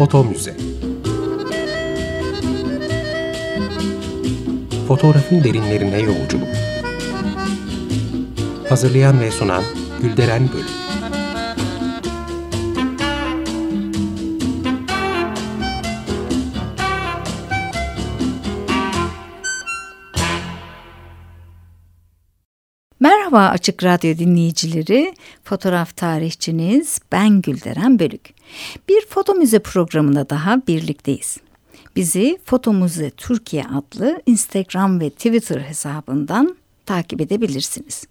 Foto Müze. Fotoğrafın derinlerine yolculuk. Hazırlayan ve sunan Gülderen Bölüm Merhaba Açık Radyo dinleyicileri, fotoğraf tarihçiniz ben Gülderen Bölük. Bir foto müze programında daha birlikteyiz. Bizi Foto Müze Türkiye adlı Instagram ve Twitter hesabından takip edebilirsiniz.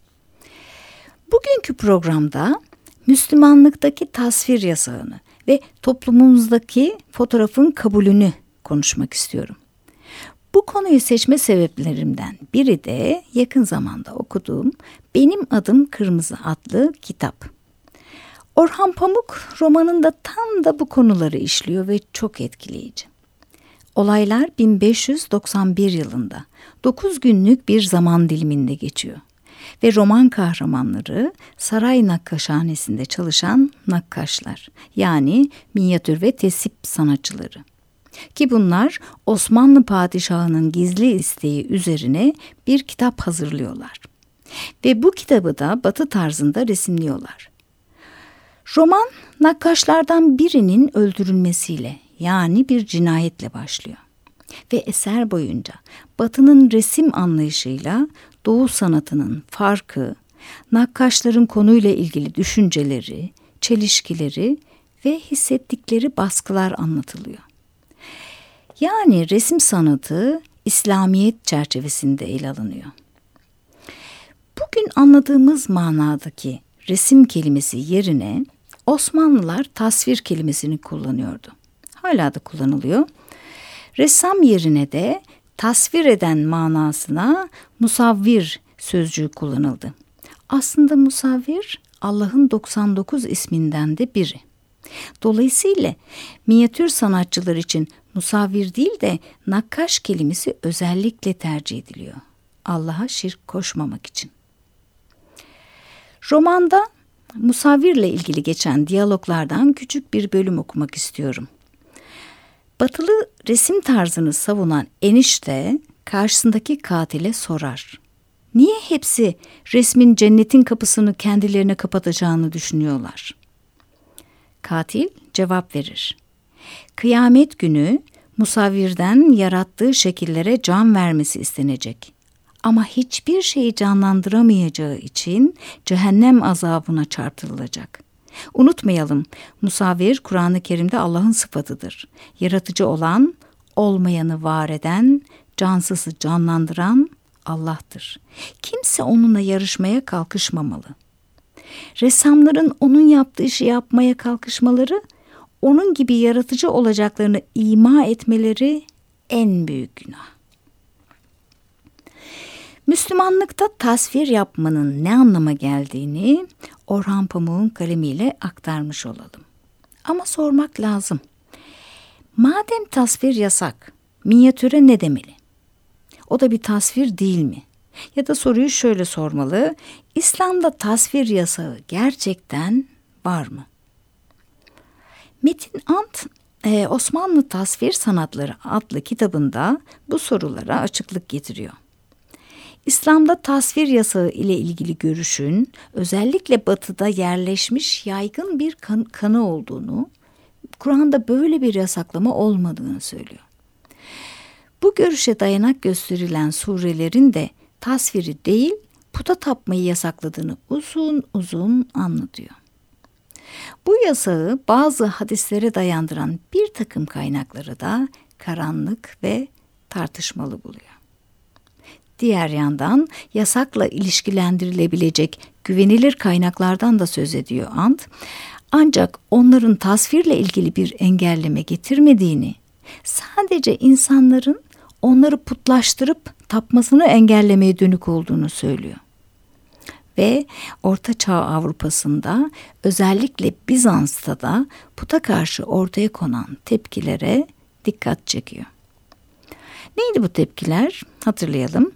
Bugünkü programda Müslümanlıktaki tasvir yasağını ve toplumumuzdaki fotoğrafın kabulünü konuşmak istiyorum. Bu konuyu seçme sebeplerimden biri de yakın zamanda okuduğum Benim Adım Kırmızı adlı kitap. Orhan Pamuk romanında tam da bu konuları işliyor ve çok etkileyici. Olaylar 1591 yılında 9 günlük bir zaman diliminde geçiyor ve roman kahramanları saray nakkaşhanesinde çalışan nakkaşlar yani minyatür ve tesip sanatçıları. Ki bunlar Osmanlı padişahının gizli isteği üzerine bir kitap hazırlıyorlar. Ve bu kitabı da batı tarzında resimliyorlar. Roman nakkaşlardan birinin öldürülmesiyle yani bir cinayetle başlıyor. Ve eser boyunca batının resim anlayışıyla doğu sanatının farkı, nakkaşların konuyla ilgili düşünceleri, çelişkileri ve hissettikleri baskılar anlatılıyor. Yani resim sanatı İslamiyet çerçevesinde ele alınıyor. Bugün anladığımız manadaki resim kelimesi yerine Osmanlılar tasvir kelimesini kullanıyordu. Hala da kullanılıyor. Ressam yerine de tasvir eden manasına musavvir sözcüğü kullanıldı. Aslında musavvir Allah'ın 99 isminden de biri. Dolayısıyla minyatür sanatçılar için musavvir değil de nakkaş kelimesi özellikle tercih ediliyor. Allah'a şirk koşmamak için. Romanda musavvirle ilgili geçen diyaloglardan küçük bir bölüm okumak istiyorum. Batılı resim tarzını savunan enişte karşısındaki katile sorar. Niye hepsi resmin cennetin kapısını kendilerine kapatacağını düşünüyorlar? Katil cevap verir. Kıyamet günü musavvirden yarattığı şekillere can vermesi istenecek. Ama hiçbir şeyi canlandıramayacağı için cehennem azabına çarptırılacak. Unutmayalım, musavvir Kur'an-ı Kerim'de Allah'ın sıfatıdır. Yaratıcı olan, olmayanı var eden, cansızı canlandıran Allah'tır. Kimse onunla yarışmaya kalkışmamalı. Ressamların onun yaptığı işi yapmaya kalkışmaları onun gibi yaratıcı olacaklarını ima etmeleri en büyük günah. Müslümanlıkta tasvir yapmanın ne anlama geldiğini Orhan Pamuk'un kalemiyle aktarmış olalım. Ama sormak lazım. Madem tasvir yasak, minyatüre ne demeli? O da bir tasvir değil mi? Ya da soruyu şöyle sormalı. İslam'da tasvir yasağı gerçekten var mı? Metin Ant e, Osmanlı Tasvir Sanatları adlı kitabında bu sorulara açıklık getiriyor. İslam'da tasvir yasağı ile ilgili görüşün özellikle batıda yerleşmiş yaygın bir kan kanı olduğunu, Kur'an'da böyle bir yasaklama olmadığını söylüyor. Bu görüşe dayanak gösterilen surelerin de tasviri değil puta tapmayı yasakladığını uzun uzun anlatıyor. Bu yasağı bazı hadislere dayandıran bir takım kaynakları da karanlık ve tartışmalı buluyor. Diğer yandan yasakla ilişkilendirilebilecek güvenilir kaynaklardan da söz ediyor Ant. Ancak onların tasvirle ilgili bir engelleme getirmediğini, sadece insanların onları putlaştırıp tapmasını engellemeye dönük olduğunu söylüyor ve Orta Çağ Avrupa'sında özellikle Bizans'ta da puta karşı ortaya konan tepkilere dikkat çekiyor. Neydi bu tepkiler? Hatırlayalım.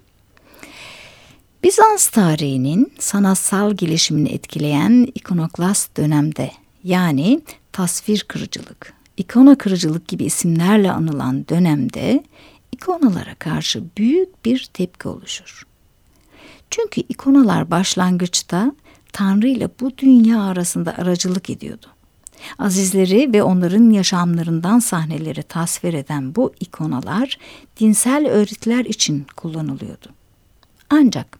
Bizans tarihinin sanatsal gelişimini etkileyen ikonoklast dönemde yani tasvir kırıcılık ikona kırıcılık gibi isimlerle anılan dönemde ikonalara karşı büyük bir tepki oluşur. Çünkü ikonalar başlangıçta Tanrı ile bu dünya arasında aracılık ediyordu. Azizleri ve onların yaşamlarından sahneleri tasvir eden bu ikonalar dinsel öğretiler için kullanılıyordu. Ancak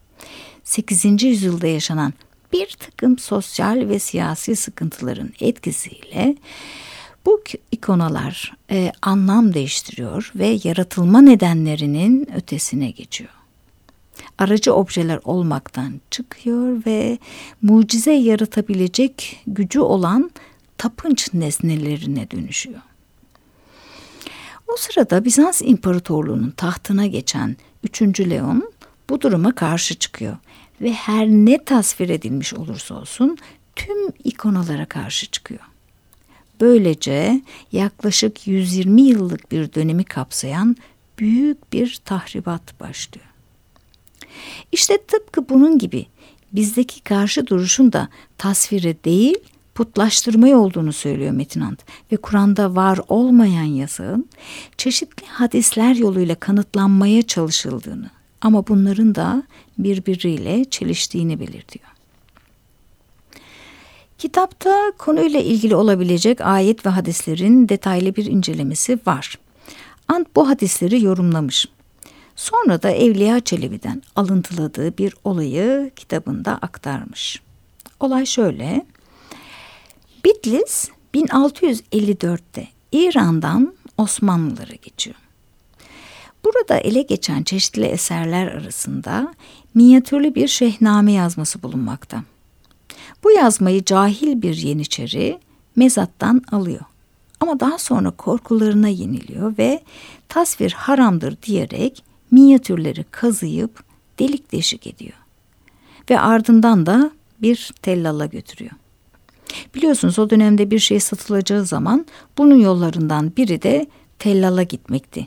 8. yüzyılda yaşanan bir takım sosyal ve siyasi sıkıntıların etkisiyle bu ikonalar e, anlam değiştiriyor ve yaratılma nedenlerinin ötesine geçiyor. Aracı objeler olmaktan çıkıyor ve mucize yaratabilecek gücü olan tapınç nesnelerine dönüşüyor. O sırada Bizans İmparatorluğu'nun tahtına geçen 3. Leon bu duruma karşı çıkıyor ve her ne tasvir edilmiş olursa olsun tüm ikonalara karşı çıkıyor. Böylece yaklaşık 120 yıllık bir dönemi kapsayan büyük bir tahribat başlıyor. İşte tıpkı bunun gibi bizdeki karşı duruşun da tasvire değil putlaştırmaya olduğunu söylüyor Metinant ve Kur'an'da var olmayan yasağın çeşitli hadisler yoluyla kanıtlanmaya çalışıldığını ama bunların da birbiriyle çeliştiğini belirtiyor. Kitapta konuyla ilgili olabilecek ayet ve hadislerin detaylı bir incelemesi var. Ant bu hadisleri yorumlamış. Sonra da Evliya Çelebi'den alıntıladığı bir olayı kitabında aktarmış. Olay şöyle. Bitlis 1654'te İran'dan Osmanlılara geçiyor. Burada ele geçen çeşitli eserler arasında minyatürlü bir şehname yazması bulunmakta. Bu yazmayı cahil bir yeniçeri mezattan alıyor. Ama daha sonra korkularına yeniliyor ve tasvir haramdır diyerek minyatürleri kazıyıp delik deşik ediyor. Ve ardından da bir tellala götürüyor. Biliyorsunuz o dönemde bir şey satılacağı zaman bunun yollarından biri de tellala gitmekti.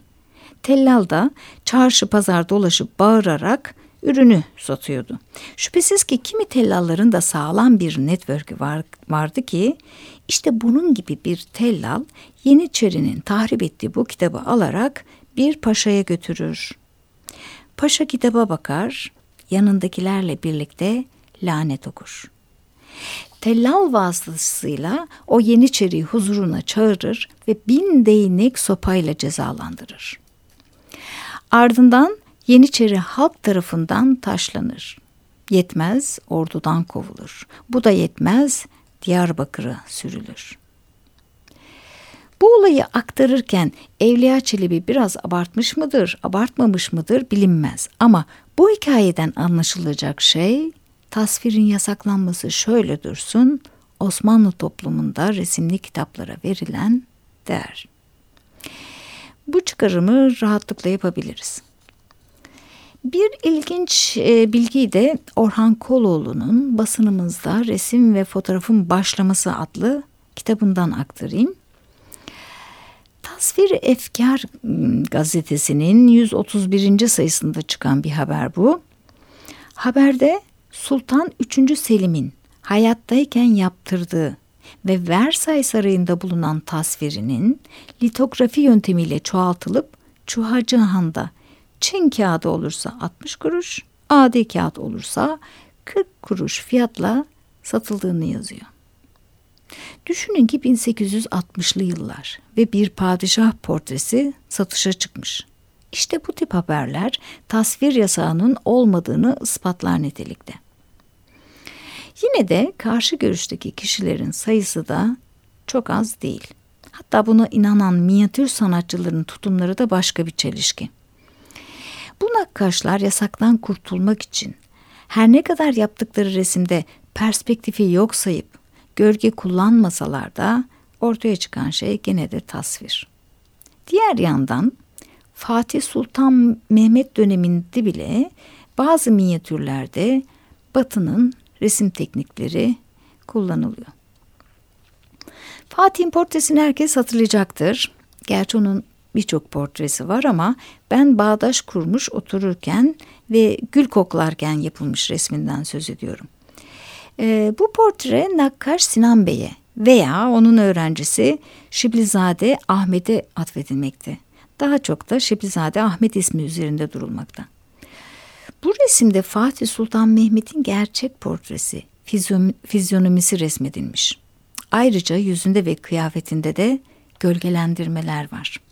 Tellal da çarşı pazar dolaşıp bağırarak ürünü satıyordu. Şüphesiz ki kimi tellalların da sağlam bir network'ü var, vardı ki işte bunun gibi bir tellal Yeniçeri'nin tahrip ettiği bu kitabı alarak bir paşaya götürür. Paşa kitaba bakar, yanındakilerle birlikte lanet okur. Tellal vasıtasıyla o Yeniçeri'yi huzuruna çağırır ve bin değnek sopayla cezalandırır. Ardından Yeniçeri halk tarafından taşlanır. Yetmez ordudan kovulur. Bu da yetmez Diyarbakır'a sürülür. Bu olayı aktarırken Evliya Çelebi biraz abartmış mıdır, abartmamış mıdır bilinmez. Ama bu hikayeden anlaşılacak şey tasvirin yasaklanması şöyle dursun, Osmanlı toplumunda resimli kitaplara verilen değer. Bu çıkarımı rahatlıkla yapabiliriz. Bir ilginç e, bilgiyi de Orhan Koloğlu'nun basınımızda resim ve fotoğrafın başlaması adlı kitabından aktarayım. Tasvir Efkar gazetesinin 131. sayısında çıkan bir haber bu. Haberde Sultan 3. Selim'in hayattayken yaptırdığı ve Versay Sarayı'nda bulunan tasvirinin litografi yöntemiyle çoğaltılıp Çuhacı Han'da Çin kağıdı olursa 60 kuruş, adi kağıt olursa 40 kuruş fiyatla satıldığını yazıyor. Düşünün ki 1860'lı yıllar ve bir padişah portresi satışa çıkmış. İşte bu tip haberler tasvir yasağının olmadığını ispatlar nitelikte. Yine de karşı görüşteki kişilerin sayısı da çok az değil. Hatta buna inanan minyatür sanatçıların tutumları da başka bir çelişki. Bu nakkaşlar yasaktan kurtulmak için her ne kadar yaptıkları resimde perspektifi yok sayıp gölge kullanmasalar da ortaya çıkan şey gene de tasvir. Diğer yandan Fatih Sultan Mehmet döneminde bile bazı minyatürlerde Batı'nın resim teknikleri kullanılıyor. Fatih'in portresini herkes hatırlayacaktır. Gerçi onun birçok portresi var ama ben bağdaş kurmuş otururken ve gül koklarken yapılmış resminden söz ediyorum. E, bu portre Nakkaş Sinan Bey'e veya onun öğrencisi Şiblizade Ahmet'e atfedilmekte. Daha çok da Şiblizade Ahmet ismi üzerinde durulmakta. Bu resimde Fatih Sultan Mehmet'in gerçek portresi, fizyonomisi resmedilmiş. Ayrıca yüzünde ve kıyafetinde de gölgelendirmeler var.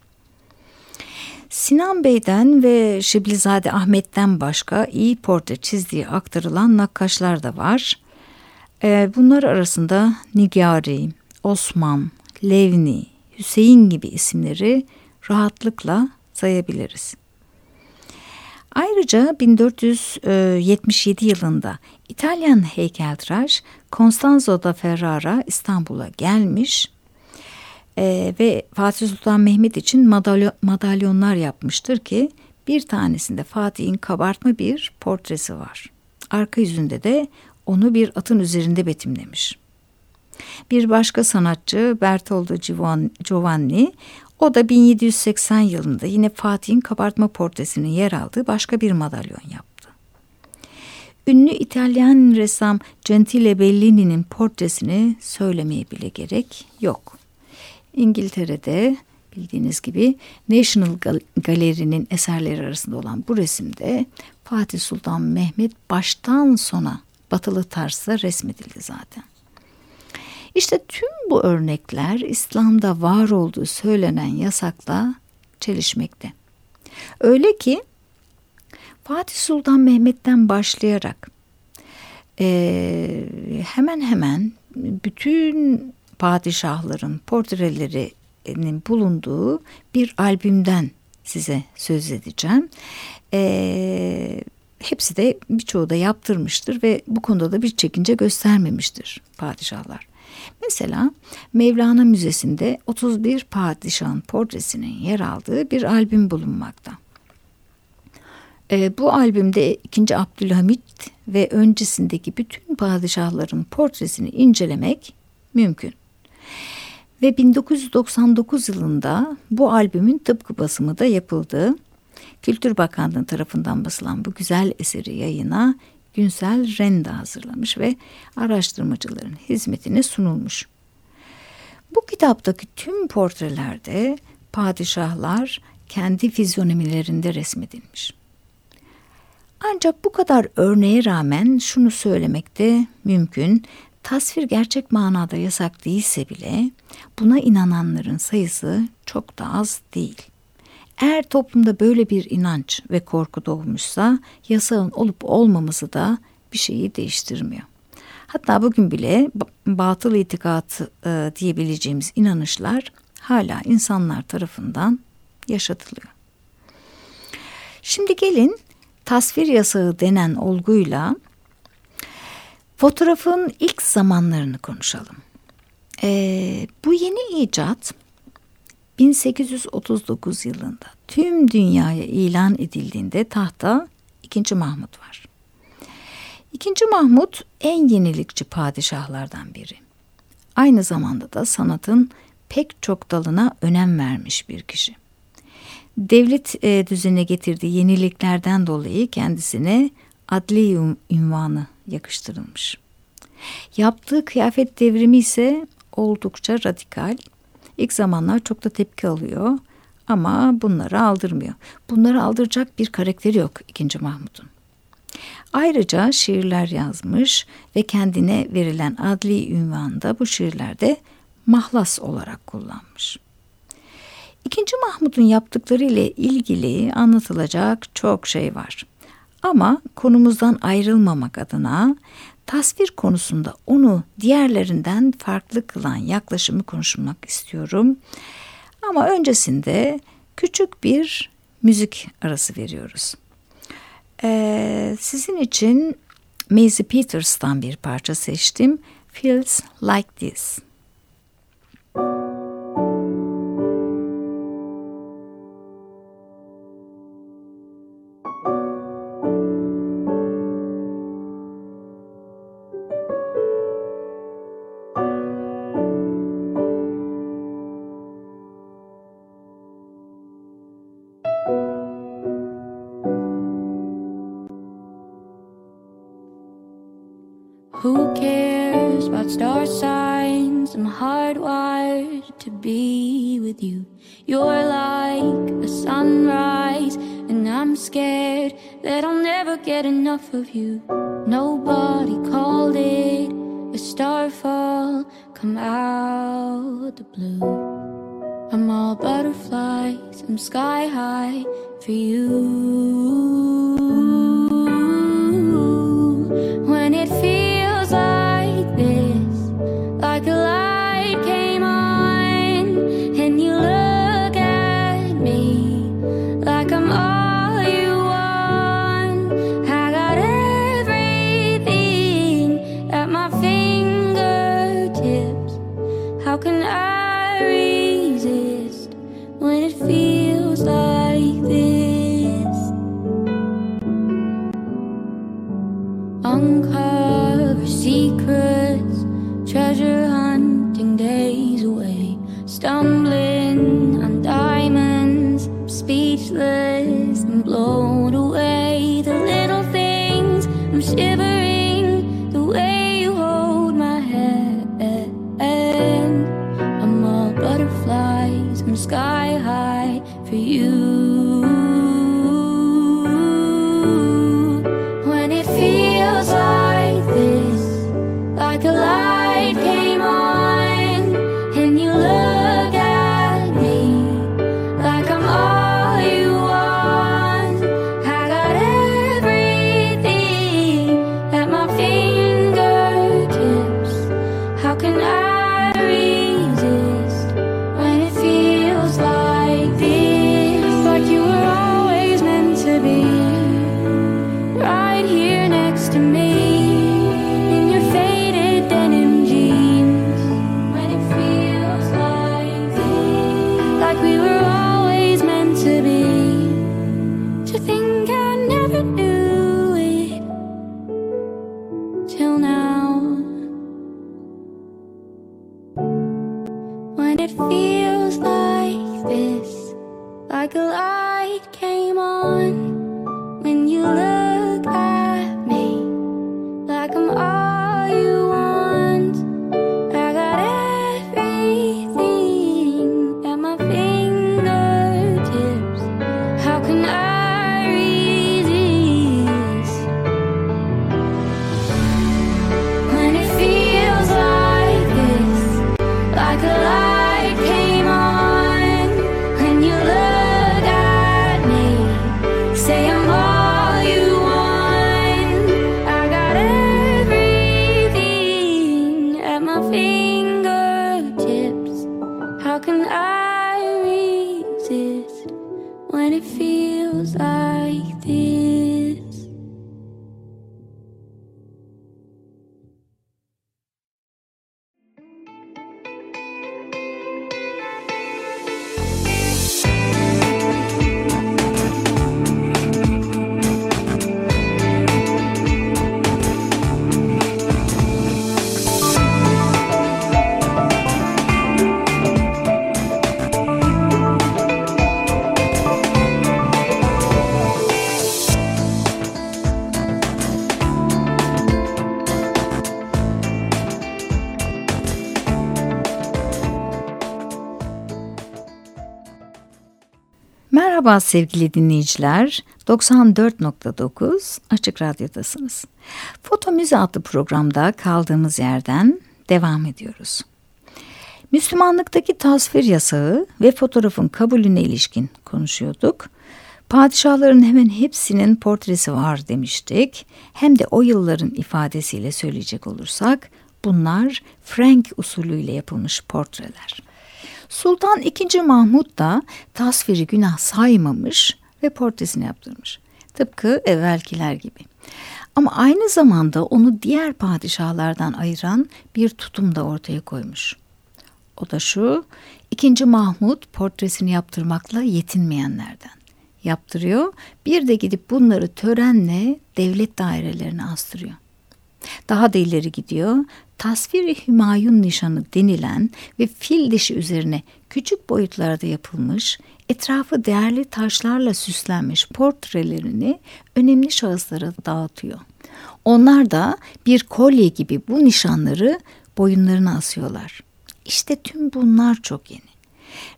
Sinan Bey'den ve Şiblizade Ahmet'ten başka iyi portre çizdiği aktarılan nakkaşlar da var. Ee, bunlar arasında Nigari, Osman, Levni, Hüseyin gibi isimleri rahatlıkla sayabiliriz. Ayrıca 1477 yılında İtalyan heykeltıraş Constanzo da Ferrara İstanbul'a gelmiş e, ve Fatih Sultan Mehmet için madalyo, madalyonlar yapmıştır ki bir tanesinde Fatih'in kabartma bir portresi var. Arka yüzünde de onu bir atın üzerinde betimlemiş. Bir başka sanatçı Bertoldo Giovanni o da 1780 yılında yine Fatih'in kabartma portresinin yer aldığı başka bir madalyon yaptı. Ünlü İtalyan ressam Gentile Bellini'nin portresini söylemeye bile gerek yok. İngiltere'de bildiğiniz gibi National Gallery'nin eserleri arasında olan bu resimde Fatih Sultan Mehmet baştan sona batılı tarzda resmedildi zaten. İşte tüm bu örnekler İslam'da var olduğu söylenen yasakla çelişmekte. Öyle ki Fatih Sultan Mehmet'ten başlayarak e, hemen hemen bütün padişahların portrelerinin bulunduğu bir albümden size söz edeceğim. E, hepsi de birçoğu da yaptırmıştır ve bu konuda da bir çekince göstermemiştir padişahlar. Mesela Mevlana Müzesi'nde 31 padişahın portresinin yer aldığı bir albüm bulunmakta. E, bu albümde 2. Abdülhamit ve öncesindeki bütün padişahların portresini incelemek mümkün. Ve 1999 yılında bu albümün tıpkı basımı da yapıldı. Kültür Bakanlığı tarafından basılan bu güzel eseri yayına Günsel Renda hazırlamış ve araştırmacıların hizmetine sunulmuş. Bu kitaptaki tüm portrelerde padişahlar kendi fizyonomilerinde resmedilmiş. Ancak bu kadar örneğe rağmen şunu söylemek de mümkün. Tasvir gerçek manada yasak değilse bile buna inananların sayısı çok da az değil. Eğer toplumda böyle bir inanç ve korku doğmuşsa yasağın olup olmaması da bir şeyi değiştirmiyor. Hatta bugün bile batıl itikat e, diyebileceğimiz inanışlar hala insanlar tarafından yaşatılıyor. Şimdi gelin tasvir yasağı denen olguyla fotoğrafın ilk zamanlarını konuşalım. Ee, bu yeni icat 1839 yılında tüm dünyaya ilan edildiğinde tahta 2. Mahmut var. 2. Mahmut en yenilikçi padişahlardan biri. Aynı zamanda da sanatın pek çok dalına önem vermiş bir kişi. Devlet e, düzenine getirdiği yeniliklerden dolayı kendisine adli ünvanı yakıştırılmış. Yaptığı kıyafet devrimi ise oldukça radikal İlk zamanlar çok da tepki alıyor ama bunları aldırmıyor. Bunları aldıracak bir karakteri yok 2. Mahmut'un. Ayrıca şiirler yazmış ve kendine verilen adli ünvanda bu şiirlerde mahlas olarak kullanmış. İkinci Mahmut'un yaptıkları ile ilgili anlatılacak çok şey var. Ama konumuzdan ayrılmamak adına tasvir konusunda onu diğerlerinden farklı kılan yaklaşımı konuşmak istiyorum. Ama öncesinde küçük bir müzik arası veriyoruz. Ee, sizin için Maisie Peters'tan bir parça seçtim. Feels Like This. Scared that I'll never get enough of you. Nobody called it a starfall, come out the blue. I'm all butterflies, I'm sky high for you. Uncover secrets, treasure hunting days away, stumbling on diamonds, speechless and blown away. The little things I'm shivering, Merhaba sevgili dinleyiciler. 94.9 Açık Radyo'dasınız. Foto Müze adlı programda kaldığımız yerden devam ediyoruz. Müslümanlıktaki tasvir yasağı ve fotoğrafın kabulüne ilişkin konuşuyorduk. Padişahların hemen hepsinin portresi var demiştik. Hem de o yılların ifadesiyle söyleyecek olursak bunlar Frank usulüyle yapılmış portreler. Sultan II. Mahmud da tasviri günah saymamış ve portresini yaptırmış. Tıpkı evvelkiler gibi. Ama aynı zamanda onu diğer padişahlardan ayıran bir tutum da ortaya koymuş. O da şu, II. Mahmud portresini yaptırmakla yetinmeyenlerden. Yaptırıyor, bir de gidip bunları törenle devlet dairelerine astırıyor. Daha da ileri gidiyor. Tasviri Hümayun nişanı denilen ve fil dişi üzerine küçük boyutlarda yapılmış, etrafı değerli taşlarla süslenmiş portrelerini önemli şahıslara dağıtıyor. Onlar da bir kolye gibi bu nişanları boyunlarına asıyorlar. İşte tüm bunlar çok yeni.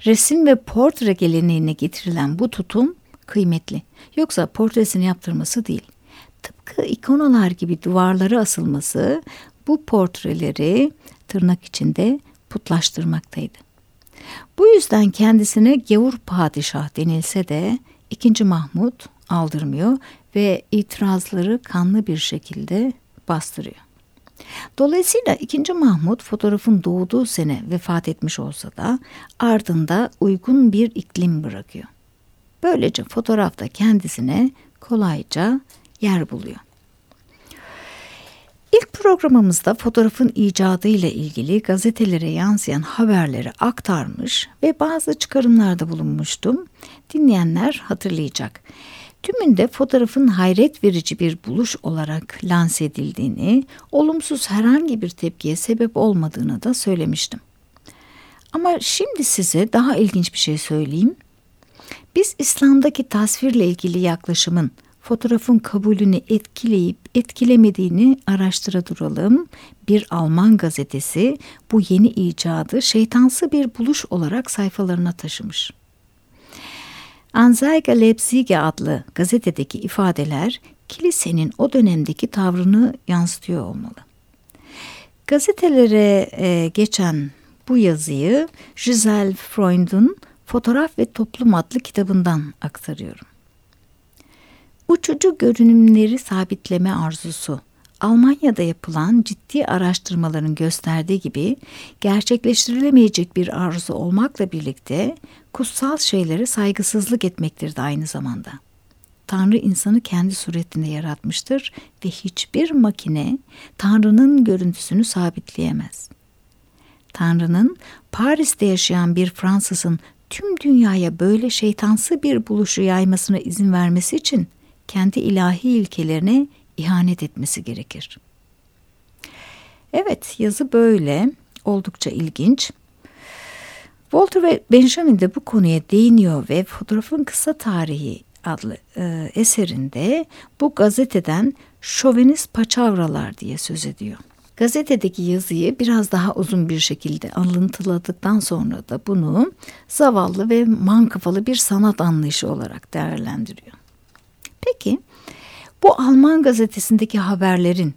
Resim ve portre geleneğine getirilen bu tutum kıymetli. Yoksa portresini yaptırması değil. Tıpkı ikonalar gibi duvarlara asılması bu portreleri tırnak içinde putlaştırmaktaydı. Bu yüzden kendisine gavur padişah denilse de 2. Mahmut aldırmıyor ve itirazları kanlı bir şekilde bastırıyor. Dolayısıyla 2. Mahmut fotoğrafın doğduğu sene vefat etmiş olsa da ardında uygun bir iklim bırakıyor. Böylece fotoğrafta kendisine kolayca yer buluyor. İlk programımızda fotoğrafın icadı ile ilgili gazetelere yansıyan haberleri aktarmış ve bazı çıkarımlarda bulunmuştum. Dinleyenler hatırlayacak. Tümünde fotoğrafın hayret verici bir buluş olarak lanse edildiğini, olumsuz herhangi bir tepkiye sebep olmadığını da söylemiştim. Ama şimdi size daha ilginç bir şey söyleyeyim. Biz İslam'daki tasvirle ilgili yaklaşımın fotoğrafın kabulünü etkileyip etkilemediğini araştıra duralım. Bir Alman gazetesi bu yeni icadı şeytansı bir buluş olarak sayfalarına taşımış. Anzeiger Leipzige adlı gazetedeki ifadeler kilisenin o dönemdeki tavrını yansıtıyor olmalı. Gazetelere e, geçen bu yazıyı Giselle Freund'un Fotoğraf ve Toplum adlı kitabından aktarıyorum. Uçucu görünümleri sabitleme arzusu Almanya'da yapılan ciddi araştırmaların gösterdiği gibi gerçekleştirilemeyecek bir arzu olmakla birlikte kutsal şeylere saygısızlık etmektir de aynı zamanda. Tanrı insanı kendi suretinde yaratmıştır ve hiçbir makine Tanrı'nın görüntüsünü sabitleyemez. Tanrı'nın Paris'te yaşayan bir Fransızın tüm dünyaya böyle şeytansı bir buluşu yaymasına izin vermesi için kendi ilahi ilkelerine ihanet etmesi gerekir. Evet, yazı böyle. Oldukça ilginç. Walter ve Benjamin de bu konuya değiniyor ve fotoğrafın kısa tarihi adlı e, eserinde bu gazeteden şovenist paçavralar diye söz ediyor. Gazetedeki yazıyı biraz daha uzun bir şekilde alıntıladıktan sonra da bunu zavallı ve mankafalı bir sanat anlayışı olarak değerlendiriyor. Peki bu Alman gazetesindeki haberlerin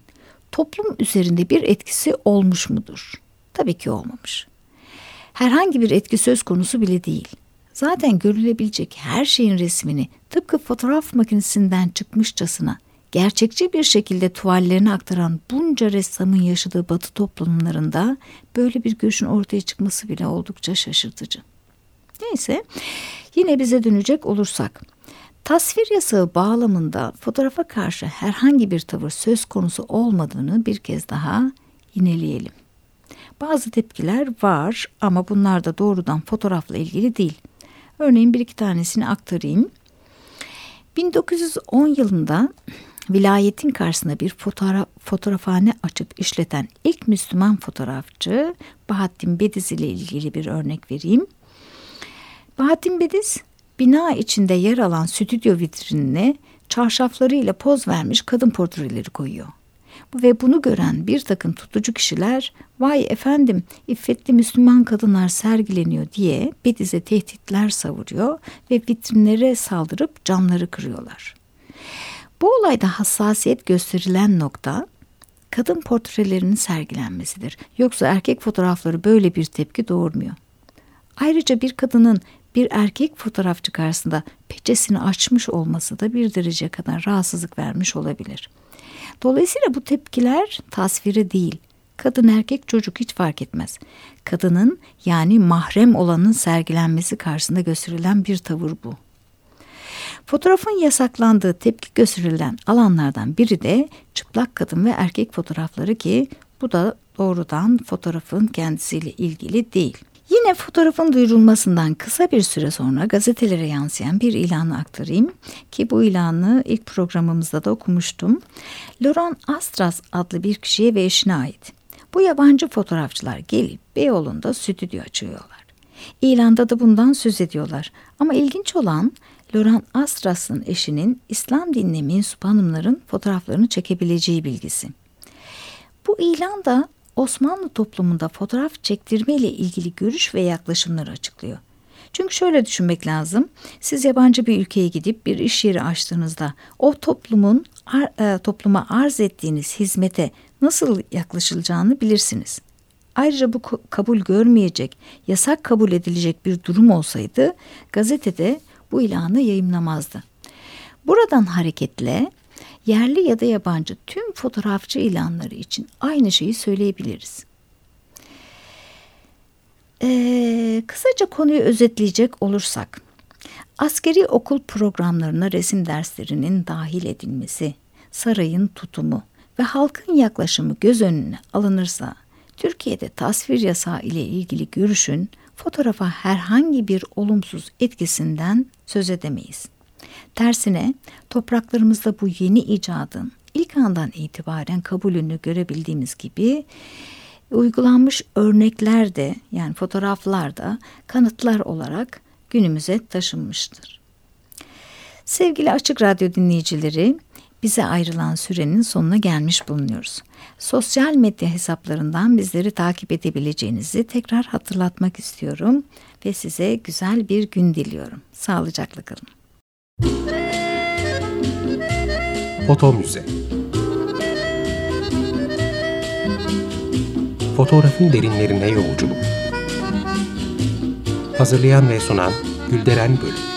toplum üzerinde bir etkisi olmuş mudur? Tabii ki olmamış. Herhangi bir etki söz konusu bile değil. Zaten görülebilecek her şeyin resmini tıpkı fotoğraf makinesinden çıkmışçasına gerçekçi bir şekilde tuvallerine aktaran bunca ressamın yaşadığı batı toplumlarında böyle bir görüşün ortaya çıkması bile oldukça şaşırtıcı. Neyse yine bize dönecek olursak Tasvir yasağı bağlamında fotoğrafa karşı herhangi bir tavır söz konusu olmadığını bir kez daha yineleyelim. Bazı tepkiler var ama bunlar da doğrudan fotoğrafla ilgili değil. Örneğin bir iki tanesini aktarayım. 1910 yılında vilayetin karşısında bir fotoğraf, fotoğrafhane açıp işleten ilk Müslüman fotoğrafçı Bahattin Bediz ile ilgili bir örnek vereyim. Bahattin Bediz bina içinde yer alan stüdyo vitrinine çarşaflarıyla poz vermiş kadın portreleri koyuyor. Ve bunu gören bir takım tutucu kişiler vay efendim iffetli Müslüman kadınlar sergileniyor diye Bediz'e tehditler savuruyor ve vitrinlere saldırıp camları kırıyorlar. Bu olayda hassasiyet gösterilen nokta kadın portrelerinin sergilenmesidir. Yoksa erkek fotoğrafları böyle bir tepki doğurmuyor. Ayrıca bir kadının bir erkek fotoğrafçı karşısında peçesini açmış olması da bir derece kadar rahatsızlık vermiş olabilir. Dolayısıyla bu tepkiler tasviri değil. Kadın erkek çocuk hiç fark etmez. Kadının yani mahrem olanın sergilenmesi karşısında gösterilen bir tavır bu. Fotoğrafın yasaklandığı tepki gösterilen alanlardan biri de çıplak kadın ve erkek fotoğrafları ki bu da doğrudan fotoğrafın kendisiyle ilgili değil. Yine fotoğrafın duyurulmasından kısa bir süre sonra gazetelere yansıyan bir ilanı aktarayım ki bu ilanı ilk programımızda da okumuştum. Laurent Astras adlı bir kişiye ve eşine ait. Bu yabancı fotoğrafçılar gelip Beyoğlu'nda stüdyo açıyorlar. İlanda da bundan söz ediyorlar. Ama ilginç olan Laurent Astras'ın eşinin İslam dinine mensup hanımların fotoğraflarını çekebileceği bilgisi. Bu ilan da Osmanlı toplumunda fotoğraf çektirme ile ilgili görüş ve yaklaşımları açıklıyor. Çünkü şöyle düşünmek lazım. Siz yabancı bir ülkeye gidip bir iş yeri açtığınızda o toplumun e, topluma arz ettiğiniz hizmete nasıl yaklaşılacağını bilirsiniz. Ayrıca bu kabul görmeyecek, yasak kabul edilecek bir durum olsaydı gazetede bu ilanı yayımlamazdı. Buradan hareketle yerli ya da yabancı tüm fotoğrafçı ilanları için aynı şeyi söyleyebiliriz. Ee, kısaca konuyu özetleyecek olursak, askeri okul programlarına resim derslerinin dahil edilmesi, sarayın tutumu ve halkın yaklaşımı göz önüne alınırsa, Türkiye'de tasvir yasağı ile ilgili görüşün fotoğrafa herhangi bir olumsuz etkisinden söz edemeyiz. Tersine topraklarımızda bu yeni icadın ilk andan itibaren kabulünü görebildiğimiz gibi uygulanmış örnekler de yani fotoğraflar da kanıtlar olarak günümüze taşınmıştır. Sevgili Açık Radyo dinleyicileri, bize ayrılan sürenin sonuna gelmiş bulunuyoruz. Sosyal medya hesaplarından bizleri takip edebileceğinizi tekrar hatırlatmak istiyorum ve size güzel bir gün diliyorum. Sağlıcakla kalın. Foto Müze Fotoğrafın derinlerine yolculuk. Hazırlayan ve sunan Gülderen Bölüm